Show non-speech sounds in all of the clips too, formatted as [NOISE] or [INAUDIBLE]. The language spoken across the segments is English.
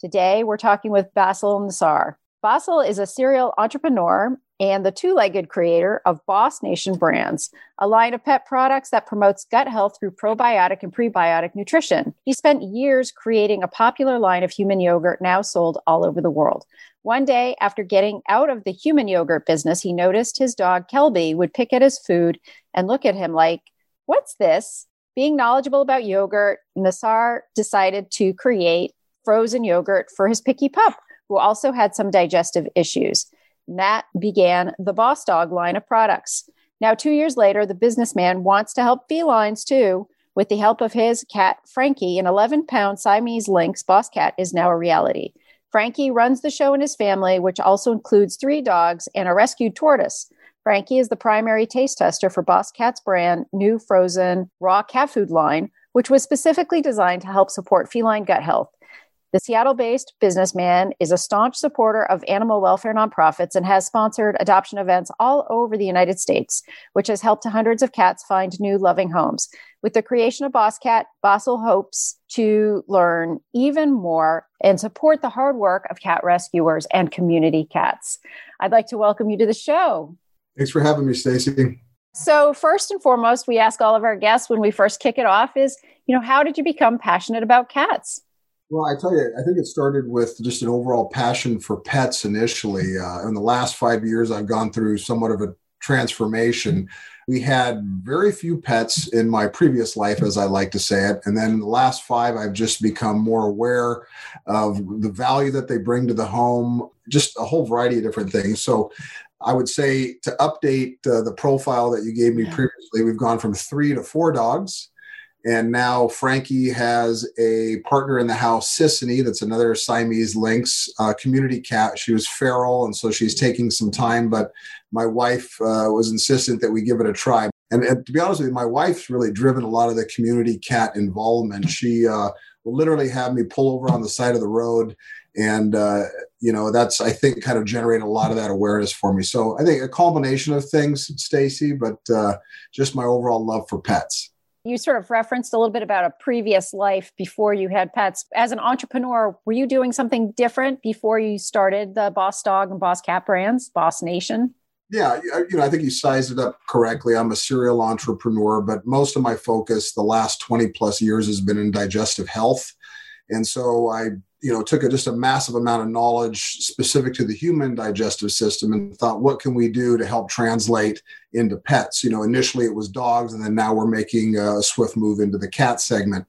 Today, we're talking with Basel Nassar. Basel is a serial entrepreneur and the two legged creator of Boss Nation Brands, a line of pet products that promotes gut health through probiotic and prebiotic nutrition. He spent years creating a popular line of human yogurt now sold all over the world. One day, after getting out of the human yogurt business, he noticed his dog Kelby would pick at his food and look at him like, What's this? Being knowledgeable about yogurt, Nassar decided to create frozen yogurt for his picky pup, who also had some digestive issues. That began the Boss Dog line of products. Now, two years later, the businessman wants to help felines too. With the help of his cat, Frankie, an 11 pound Siamese Lynx Boss Cat is now a reality. Frankie runs the show in his family, which also includes three dogs and a rescued tortoise. Frankie is the primary taste tester for Boss Cat's brand new frozen raw cat food line, which was specifically designed to help support feline gut health. The Seattle based businessman is a staunch supporter of animal welfare nonprofits and has sponsored adoption events all over the United States, which has helped hundreds of cats find new loving homes. With the creation of Boss Cat, Basel hopes to learn even more and support the hard work of cat rescuers and community cats. I'd like to welcome you to the show. Thanks for having me, Stacy. So, first and foremost, we ask all of our guests when we first kick it off is, you know, how did you become passionate about cats? Well, I tell you, I think it started with just an overall passion for pets initially. Uh, in the last five years, I've gone through somewhat of a transformation. We had very few pets in my previous life, as I like to say it. And then in the last five, I've just become more aware of the value that they bring to the home, just a whole variety of different things. So I would say to update uh, the profile that you gave me previously, we've gone from three to four dogs. And now Frankie has a partner in the house, Sissany, that's another Siamese Lynx uh, community cat. She was feral, and so she's taking some time, but my wife uh, was insistent that we give it a try. And, and, to be honest with you, my wife's really driven a lot of the community cat involvement. She uh, will literally have me pull over on the side of the road and uh, you know that's i think kind of generate a lot of that awareness for me so i think a combination of things stacy but uh, just my overall love for pets you sort of referenced a little bit about a previous life before you had pets as an entrepreneur were you doing something different before you started the boss dog and boss cat brands boss nation yeah, uh, you know, I think you sized it up correctly. I'm a serial entrepreneur, but most of my focus the last 20 plus years has been in digestive health. And so I you know took a, just a massive amount of knowledge specific to the human digestive system and thought what can we do to help translate into pets? You know initially it was dogs and then now we're making a swift move into the cat segment.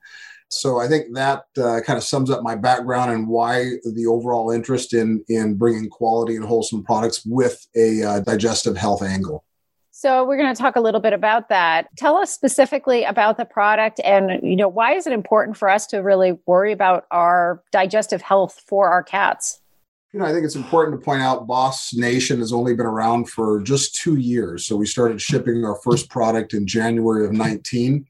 So i think that uh, kind of sums up my background and why the overall interest in in bringing quality and wholesome products with a uh, digestive health angle so we're going to talk a little bit about that. Tell us specifically about the product and you know why is it important for us to really worry about our digestive health for our cats? You know, I think it's important to point out Boss Nation has only been around for just 2 years. So we started shipping our first product in January of 19.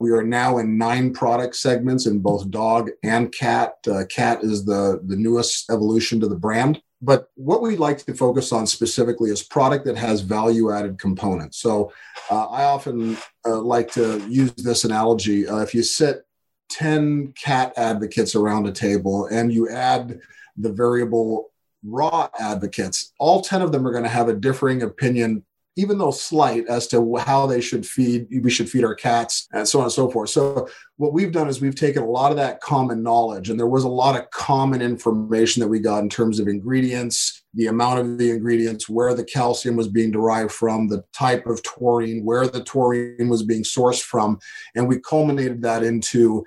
We are now in nine product segments in both dog and cat. Uh, cat is the, the newest evolution to the brand. But what we like to focus on specifically is product that has value added components. So uh, I often uh, like to use this analogy. Uh, if you sit 10 cat advocates around a table and you add the variable raw advocates, all 10 of them are going to have a differing opinion even though slight, as to how they should feed, we should feed our cats, and so on and so forth. So, what we've done is we've taken a lot of that common knowledge, and there was a lot of common information that we got in terms of ingredients, the amount of the ingredients, where the calcium was being derived from, the type of taurine, where the taurine was being sourced from, and we culminated that into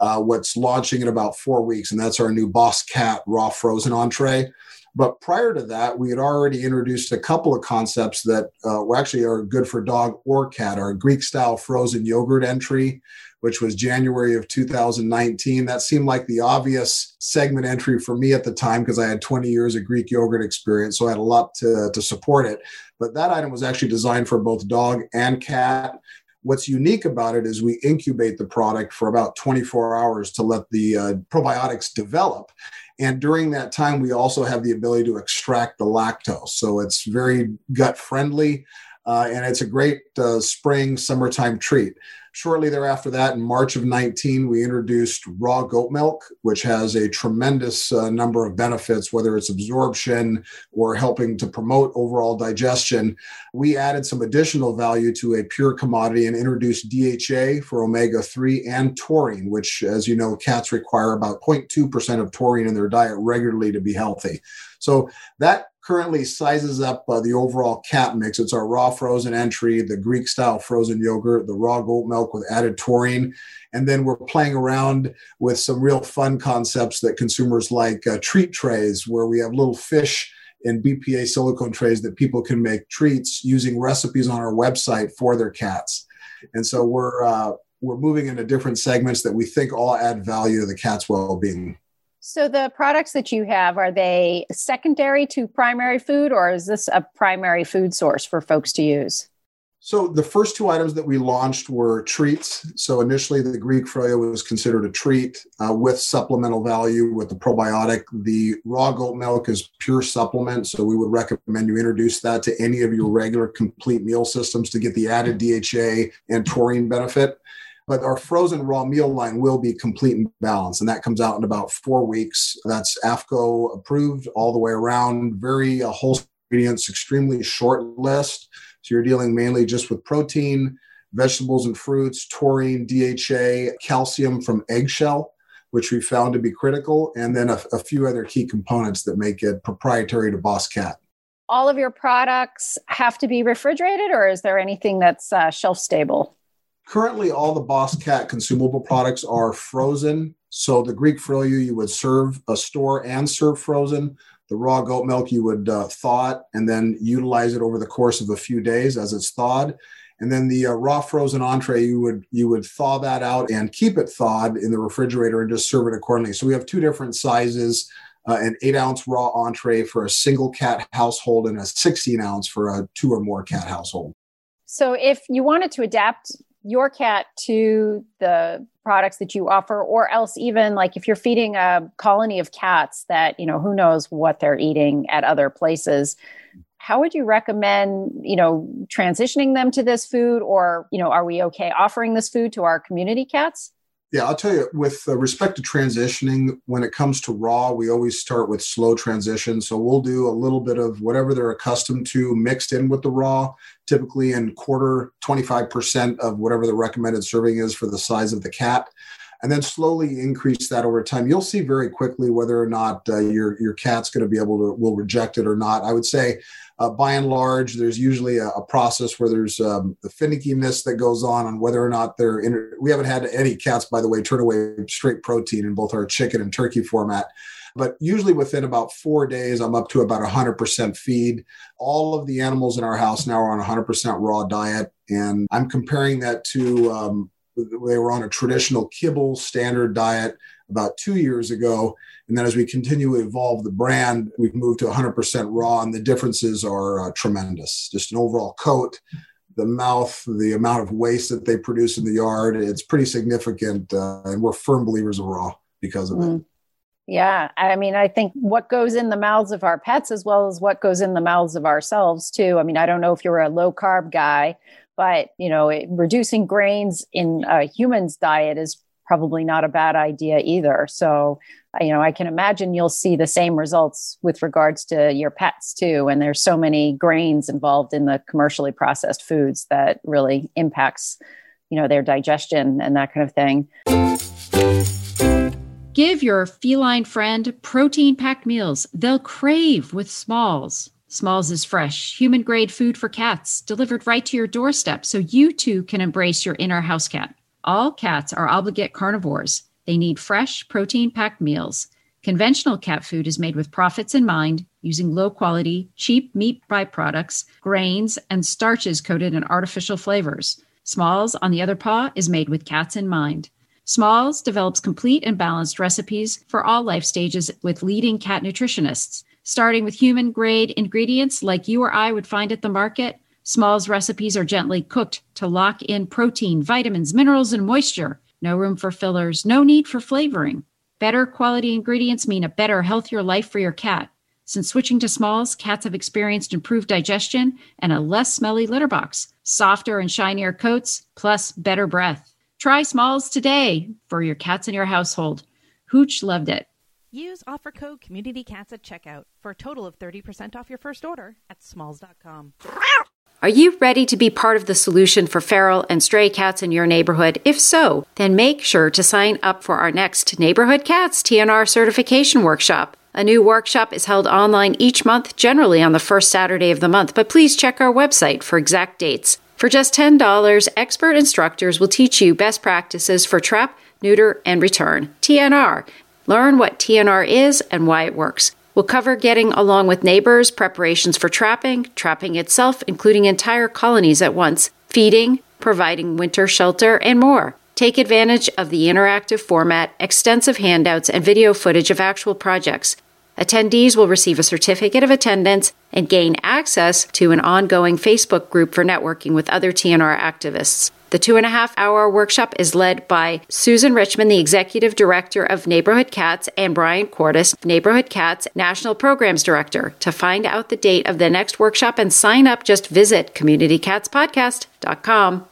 uh, what's launching in about four weeks, and that's our new Boss Cat raw frozen entree. But prior to that, we had already introduced a couple of concepts that uh, actually are good for dog or cat. Our Greek style frozen yogurt entry, which was January of 2019. That seemed like the obvious segment entry for me at the time because I had 20 years of Greek yogurt experience. So I had a lot to, to support it. But that item was actually designed for both dog and cat. What's unique about it is we incubate the product for about 24 hours to let the uh, probiotics develop. And during that time, we also have the ability to extract the lactose. So it's very gut friendly. Uh, and it's a great uh, spring, summertime treat. Shortly thereafter that, in March of 19, we introduced raw goat milk, which has a tremendous uh, number of benefits, whether it's absorption or helping to promote overall digestion. We added some additional value to a pure commodity and introduced DHA for omega 3 and taurine, which, as you know, cats require about 0.2% of taurine in their diet regularly to be healthy. So that currently sizes up uh, the overall cat mix. It's our raw frozen entry, the Greek style frozen yogurt, the raw goat milk with added taurine. And then we're playing around with some real fun concepts that consumers like uh, treat trays, where we have little fish in BPA silicone trays that people can make treats using recipes on our website for their cats. And so we're, uh, we're moving into different segments that we think all add value to the cat's well-being. So the products that you have are they secondary to primary food or is this a primary food source for folks to use? So the first two items that we launched were treats. So initially, the Greek froyo was considered a treat uh, with supplemental value with the probiotic. The raw goat milk is pure supplement, so we would recommend you introduce that to any of your regular complete meal systems to get the added DHA and taurine benefit but our frozen raw meal line will be complete and balanced and that comes out in about four weeks. That's AAFCO approved all the way around. Very uh, wholesome ingredients extremely short list. So you're dealing mainly just with protein vegetables and fruits taurine dha calcium from eggshell which we found to be critical and then a, a few other key components that make it proprietary to boss cat. All of your products have to be refrigerated or is there anything that's uh, shelf stable Currently, all the Boss Cat consumable products are frozen. So the Greek froyo you would serve a store and serve frozen. The raw goat milk you would uh, thaw it and then utilize it over the course of a few days as it's thawed. And then the uh, raw frozen entree you would you would thaw that out and keep it thawed in the refrigerator and just serve it accordingly. So we have two different sizes. Uh, an eight ounce raw entree for a single cat household and a 16 ounce for a two or more cat household. So, if you wanted to adapt your cat to the products that you offer or else even like if you're feeding a colony of cats that you know who knows what they're eating at other places how would you recommend you know transitioning them to this food? Or you know are we okay offering this food to our community cats yeah, I'll tell you, with uh, respect to transitioning, when it comes to raw, we always start with slow transition. So we'll do a little bit of whatever they're accustomed to mixed in with the raw, typically in quarter, 25% of whatever the recommended serving is for the size of the cat. And then slowly increase that over time. You'll see very quickly whether or not uh, your your cat's going to be able to will reject it or not. I would say uh, by and large, there's usually a, a process where there's um, the finickiness that goes on on whether or not they're in. We haven't had any cats, by the way, turn away straight protein in both our chicken and turkey format. But usually within about four days, I'm up to about 100% feed. All of the animals in our house now are on 100% raw diet. And I'm comparing that to um, they were on a traditional kibble standard diet about two years ago. And then as we continue to evolve the brand, we've moved to 100% raw, and the differences are uh, tremendous. Just an overall coat, the mouth, the amount of waste that they produce in the yard, it's pretty significant. Uh, and we're firm believers of raw because of mm. it. Yeah. I mean, I think what goes in the mouths of our pets as well as what goes in the mouths of ourselves, too. I mean, I don't know if you're a low carb guy, but, you know, it, reducing grains in a human's diet is probably not a bad idea either. So, you know, I can imagine you'll see the same results with regards to your pets too. And there's so many grains involved in the commercially processed foods that really impacts, you know, their digestion and that kind of thing. Give your feline friend protein packed meals they'll crave with Smalls. Smalls is fresh, human grade food for cats delivered right to your doorstep so you too can embrace your inner house cat. All cats are obligate carnivores. They need fresh, protein packed meals. Conventional cat food is made with profits in mind, using low quality, cheap meat byproducts, grains, and starches coated in artificial flavors. Smalls, on the other paw, is made with cats in mind. Smalls develops complete and balanced recipes for all life stages with leading cat nutritionists. Starting with human grade ingredients like you or I would find at the market, Smalls recipes are gently cooked to lock in protein, vitamins, minerals, and moisture. No room for fillers, no need for flavoring. Better quality ingredients mean a better, healthier life for your cat. Since switching to Smalls, cats have experienced improved digestion and a less smelly litter box, softer and shinier coats, plus better breath. Try Smalls today for your cats in your household. Hooch loved it. Use offer code CommunityCats at checkout for a total of 30% off your first order at smalls.com. Are you ready to be part of the solution for feral and stray cats in your neighborhood? If so, then make sure to sign up for our next Neighborhood Cats TNR certification workshop. A new workshop is held online each month, generally on the first Saturday of the month, but please check our website for exact dates. For just $10, expert instructors will teach you best practices for trap, neuter, and return. TNR. Learn what TNR is and why it works. We'll cover getting along with neighbors, preparations for trapping, trapping itself, including entire colonies at once, feeding, providing winter shelter, and more. Take advantage of the interactive format, extensive handouts, and video footage of actual projects. Attendees will receive a certificate of attendance and gain access to an ongoing Facebook group for networking with other TNR activists. The two and a half hour workshop is led by Susan Richmond, the Executive Director of Neighborhood Cats, and Brian Cordes, Neighborhood Cats National Programs Director. To find out the date of the next workshop and sign up, just visit communitycatspodcast.com.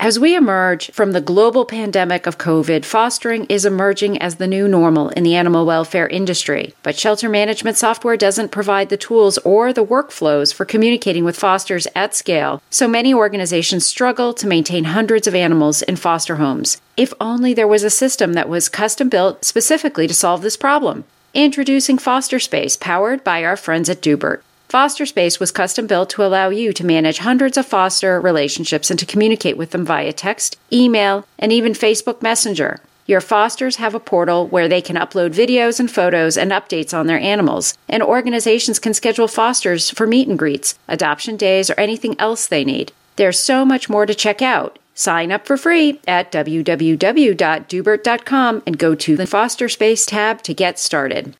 As we emerge from the global pandemic of COVID, fostering is emerging as the new normal in the animal welfare industry. But shelter management software doesn't provide the tools or the workflows for communicating with fosters at scale, so many organizations struggle to maintain hundreds of animals in foster homes. If only there was a system that was custom built specifically to solve this problem. Introducing Foster Space, powered by our friends at Doobert. Foster Space was custom built to allow you to manage hundreds of foster relationships and to communicate with them via text, email, and even Facebook Messenger. Your fosters have a portal where they can upload videos and photos and updates on their animals, and organizations can schedule fosters for meet and greets, adoption days, or anything else they need. There's so much more to check out. Sign up for free at www.doobert.com and go to the Foster Space tab to get started.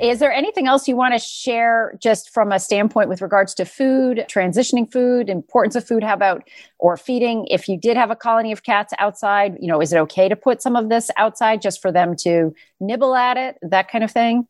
Is there anything else you want to share just from a standpoint with regards to food, transitioning food, importance of food? How about or feeding? If you did have a colony of cats outside, you know, is it okay to put some of this outside just for them to nibble at it, that kind of thing?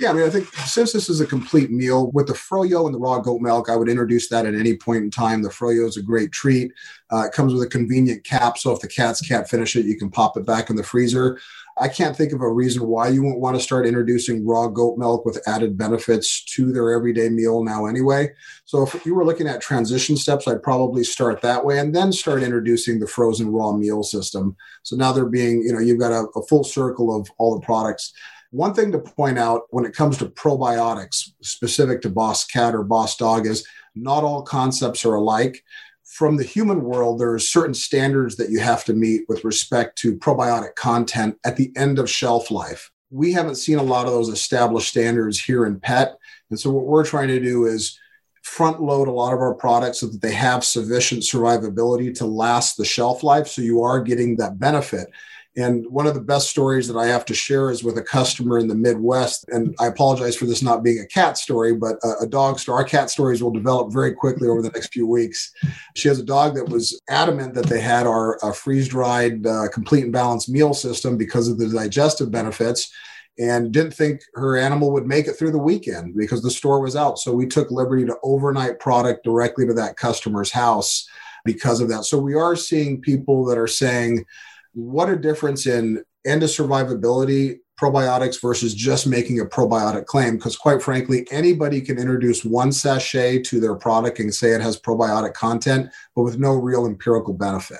Yeah, I mean, I think since this is a complete meal with the froyo and the raw goat milk, I would introduce that at any point in time. The froyo is a great treat. Uh, it comes with a convenient cap, so if the cats can't finish it, you can pop it back in the freezer. I can't think of a reason why you won't want to start introducing raw goat milk with added benefits to their everyday meal now, anyway. So, if you were looking at transition steps, I'd probably start that way and then start introducing the frozen raw meal system. So now they're being, you know, you've got a, a full circle of all the products. One thing to point out when it comes to probiotics specific to Boss Cat or Boss Dog is not all concepts are alike from the human world, there are certain standards that you have to meet with respect to probiotic content at the end of shelf life. We haven't seen a lot of those established standards here in pet. And so, what we're trying to do is front load a lot of our products so that they have sufficient survivability to last the shelf life. So, you are getting that benefit. And one of the best stories that I have to share is with a customer in the Midwest. And I apologize for this not being a cat story, but a, a dog story. Our cat stories will develop very quickly over the next few weeks. She has a dog that was adamant that they had our freeze dried, uh, complete and balanced meal system because of the digestive benefits and didn't think her animal would make it through the weekend because the store was out. So we took liberty to overnight product directly to that customer's house because of that. So we are seeing people that are saying, what a difference in end of survivability probiotics versus just making a probiotic claim because quite frankly anybody can introduce one sachet to their product and say it has probiotic content but with no real empirical benefit.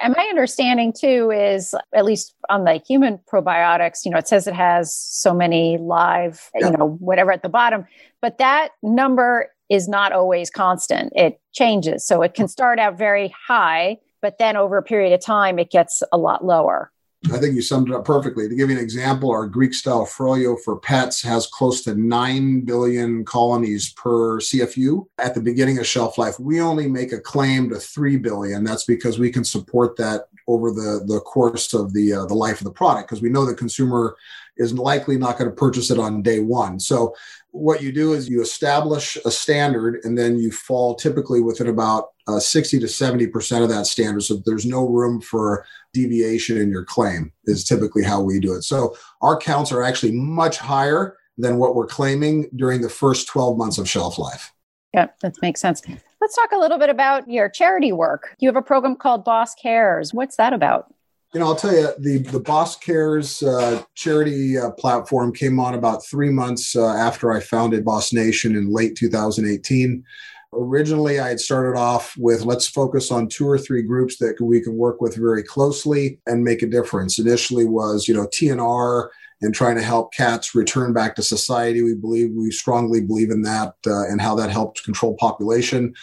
And my understanding too is at least on the human probiotics you know it says it has so many live you know whatever at the bottom but that number is not always constant. It changes so it can start out very high but then over a period of time it gets a lot lower I think you summed it up perfectly. To give you an example, our Greek style froyo for pets has close to 9 billion colonies per CFU at the beginning of shelf life. We only make a claim to 3 billion. That's because we can support that over the, the course of the, uh, the life of the product because we know the consumer is likely not going to purchase it on day one. So what you do is you establish a standard and then you fall typically within about uh, 60 to 70% of that standard. So there's no room for deviation in your claim, is typically how we do it. So our counts are actually much higher than what we're claiming during the first 12 months of shelf life. Yeah, that makes sense. Let's talk a little bit about your charity work. You have a program called Boss Cares. What's that about? You know, I'll tell you, the the Boss Cares uh, charity uh, platform came on about three months uh, after I founded Boss Nation in late 2018. Originally, I had started off with let's focus on two or three groups that we can work with very closely and make a difference. Initially, was you know TNR and trying to help cats return back to society. We believe we strongly believe in that uh, and how that helps control population.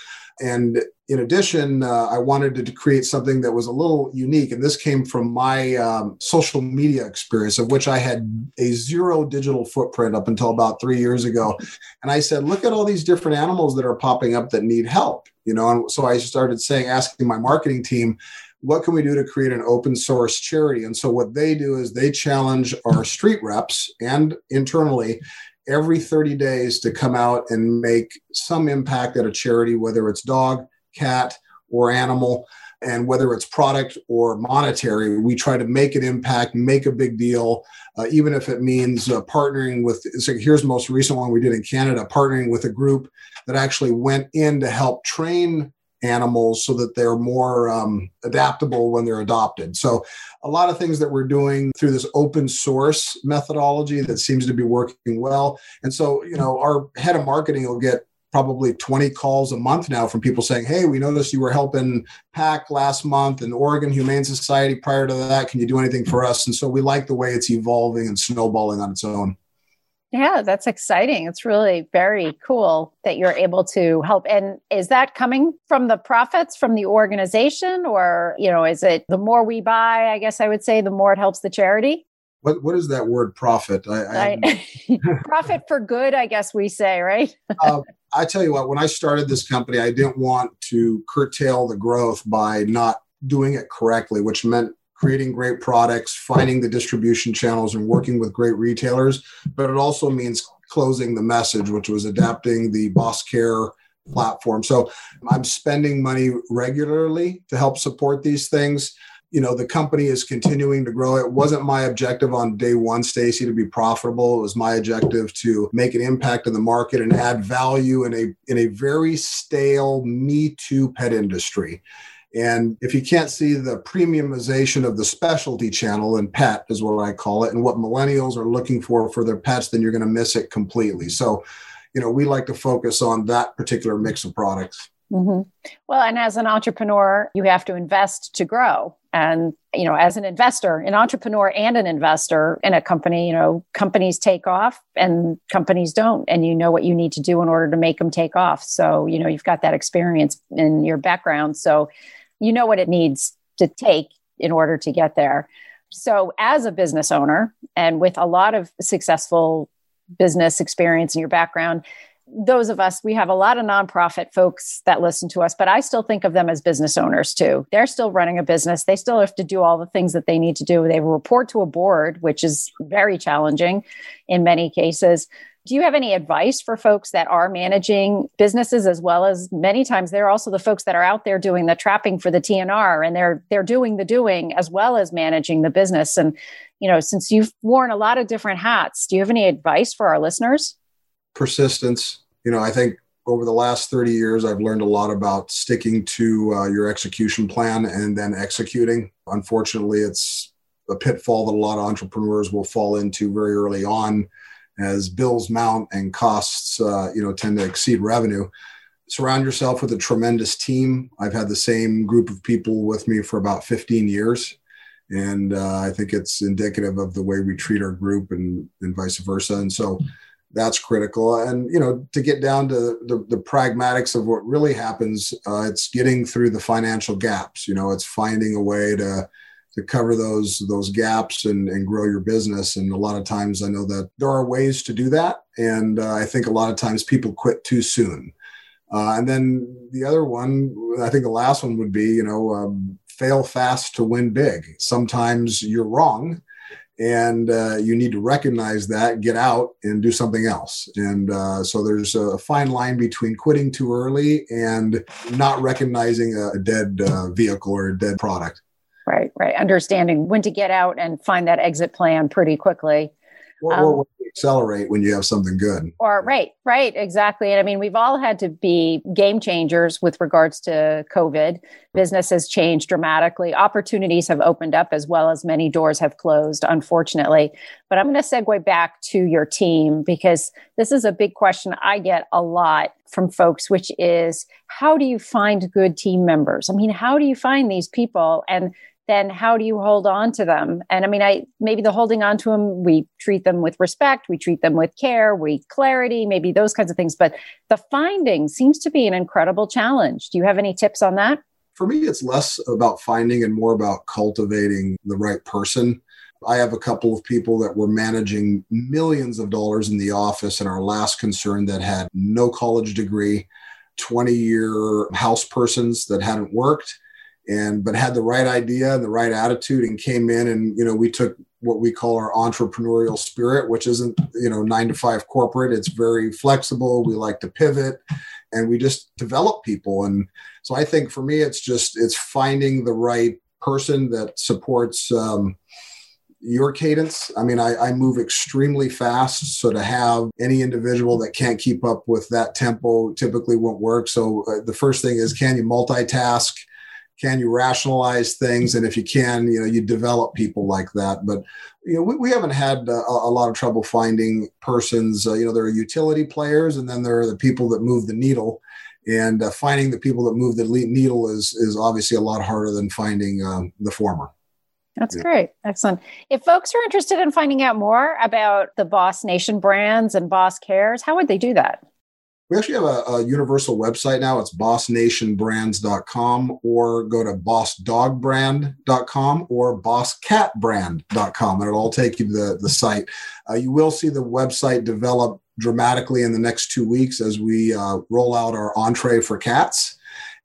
And in addition, uh, I wanted to create something that was a little unique. And this came from my um, social media experience, of which I had a zero digital footprint up until about three years ago. And I said, look at all these different animals that are popping up that need help. You know, and so I started saying, asking my marketing team, what can we do to create an open source charity? And so what they do is they challenge our street reps and internally every 30 days to come out and make some impact at a charity, whether it's dog, cat, or animal. And whether it's product or monetary, we try to make an impact, make a big deal, uh, even if it means uh, partnering with. So here's the most recent one we did in Canada, partnering with a group that actually went in to help train animals so that they're more um, adaptable when they're adopted. So, a lot of things that we're doing through this open source methodology that seems to be working well. And so, you know, our head of marketing will get probably 20 calls a month now from people saying, Hey, we noticed you were helping PAC last month and Oregon Humane Society prior to that. Can you do anything for us? And so we like the way it's evolving and snowballing on its own. Yeah, that's exciting. It's really very cool that you're able to help. And is that coming from the profits from the organization or, you know, is it the more we buy, I guess I would say the more it helps the charity? What what is that word profit? I, I [LAUGHS] [LAUGHS] profit for good, I guess we say, right? [LAUGHS] uh, I tell you what, when I started this company, I didn't want to curtail the growth by not doing it correctly, which meant creating great products, finding the distribution channels, and working with great retailers. But it also means closing the message, which was adapting the Boss Care platform. So I'm spending money regularly to help support these things. You know, the company is continuing to grow. It wasn't my objective on day one, Stacy, to be profitable. It was my objective to make an impact in the market and add value in a in a very stale Me Too pet industry. And if you can't see the premiumization of the specialty channel and pet is what I call it, and what millennials are looking for for their pets, then you're going to miss it completely. So, you know, we like to focus on that particular mix of products. Mm-hmm. Well, and as an entrepreneur, you have to invest to grow. And, you know, as an investor, an entrepreneur and an investor in a company, you know, companies take off and companies don't. And you know what you need to do in order to make them take off. So, you know, you've got that experience in your background. So, you know what it needs to take in order to get there. So, as a business owner and with a lot of successful business experience in your background, those of us, we have a lot of nonprofit folks that listen to us, but I still think of them as business owners too. They're still running a business. They still have to do all the things that they need to do. They report to a board, which is very challenging in many cases. Do you have any advice for folks that are managing businesses as well as many times they're also the folks that are out there doing the trapping for the TNR and they're they're doing the doing as well as managing the business and you know since you've worn a lot of different hats do you have any advice for our listeners? Persistence. You know, I think over the last 30 years I've learned a lot about sticking to uh, your execution plan and then executing. Unfortunately, it's a pitfall that a lot of entrepreneurs will fall into very early on as bills mount and costs uh, you know tend to exceed revenue. Surround yourself with a tremendous team. I've had the same group of people with me for about 15 years and uh, i think it's indicative of the way we treat our group and, and vice versa. And so that's critical and you know to get down to the, the pragmatics of what really happens uh, it's getting through the financial gaps you know it's finding a way to to cover those those gaps and, and grow your business. And a lot of times, I know that there are ways to do that, and uh, I think a lot of times people quit too soon. Uh, and then the other one, I think the last one would be, you know, um, fail fast to win big. Sometimes you're wrong, and uh, you need to recognize that, get out, and do something else. And uh, so there's a fine line between quitting too early and not recognizing a dead uh, vehicle or a dead product. Right, right. Understanding when to get out and find that exit plan pretty quickly. Or, um, or accelerate when you have something good. Or right, right, exactly. And I mean, we've all had to be game changers with regards to COVID. Business has changed dramatically. Opportunities have opened up as well as many doors have closed, unfortunately. But I'm going to segue back to your team because this is a big question I get a lot from folks, which is how do you find good team members? I mean, how do you find these people? And then how do you hold on to them? And I mean, I maybe the holding on to them, we treat them with respect, we treat them with care, we clarity, maybe those kinds of things. But the finding seems to be an incredible challenge. Do you have any tips on that? For me, it's less about finding and more about cultivating the right person. I have a couple of people that were managing millions of dollars in the office in our last concern that had no college degree, 20 year house persons that hadn't worked and but had the right idea and the right attitude and came in and you know we took what we call our entrepreneurial spirit which isn't you know 9 to 5 corporate it's very flexible we like to pivot and we just develop people and so i think for me it's just it's finding the right person that supports um, your cadence. I mean, I, I, move extremely fast. So to have any individual that can't keep up with that tempo typically won't work. So uh, the first thing is can you multitask? Can you rationalize things and if you can you know you develop people like that but you know we, we haven't had uh, a, a, lot of trouble finding persons uh, you know there are utility players and then there are the people that move the needle and uh, finding the people that move the needle is is obviously a lot harder than finding um, the former that's yeah. great. Excellent. If folks are interested in finding out more about the Boss Nation brands and Boss Cares, how would they do that? We actually have a, a, universal website now. It's bossnationbrands.com or go to bossdogbrand.com or bosscatbrand.com and it'll all take you to the, the site. Uh, you will see the website develop dramatically in the next two weeks as we uh, roll out our entree for cats.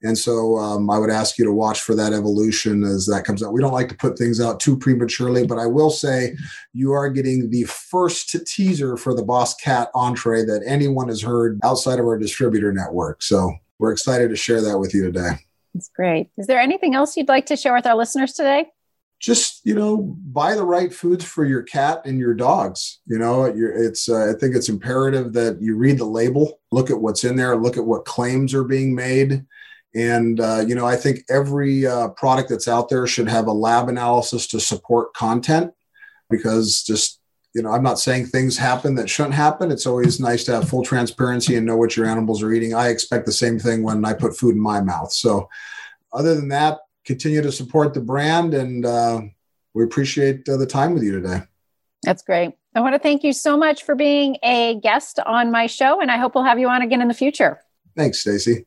And so um, I would ask you to watch for that evolution as that comes out. We don't like to put things out too prematurely, but I will say you are getting the first teaser for the Boss Cat entree that anyone has heard outside of our distributor network. So we're excited to share that with you today. That's great. Is there anything else you'd like to share with our listeners today? just you know buy the right foods for your cat and your dogs you know it's uh, i think it's imperative that you read the label look at what's in there look at what claims are being made and, uh, you know, I think every uh, product that's out there should have a lab analysis to support content because just, you know, I'm not saying things happen that shouldn't happen. It's always nice to have full transparency and know what your animals are eating. I expect the same thing when I put food in my mouth. So, other than that, continue to support the brand. And uh, we appreciate uh, the time with you today. That's great. I want to thank you so much for being a guest on my show, and I hope we'll have you on again in the future. Thanks, Stacy.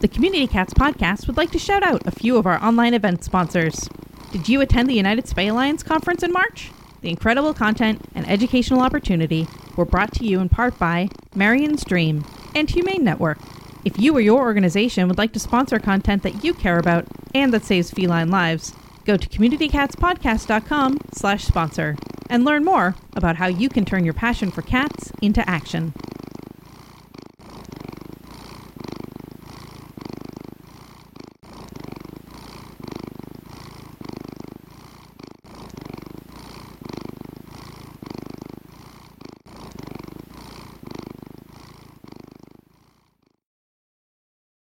The Community Cats podcast would like to shout out a few of our online event sponsors. Did you attend the United Spay Alliance conference in March? The incredible content and educational opportunity were brought to you in part by Marion's Dream and Humane Network. If you or your organization would like to sponsor content that you care about and that saves feline lives, go to communitycatspodcast.com slash sponsor and learn more about how you can turn your passion for cats into action.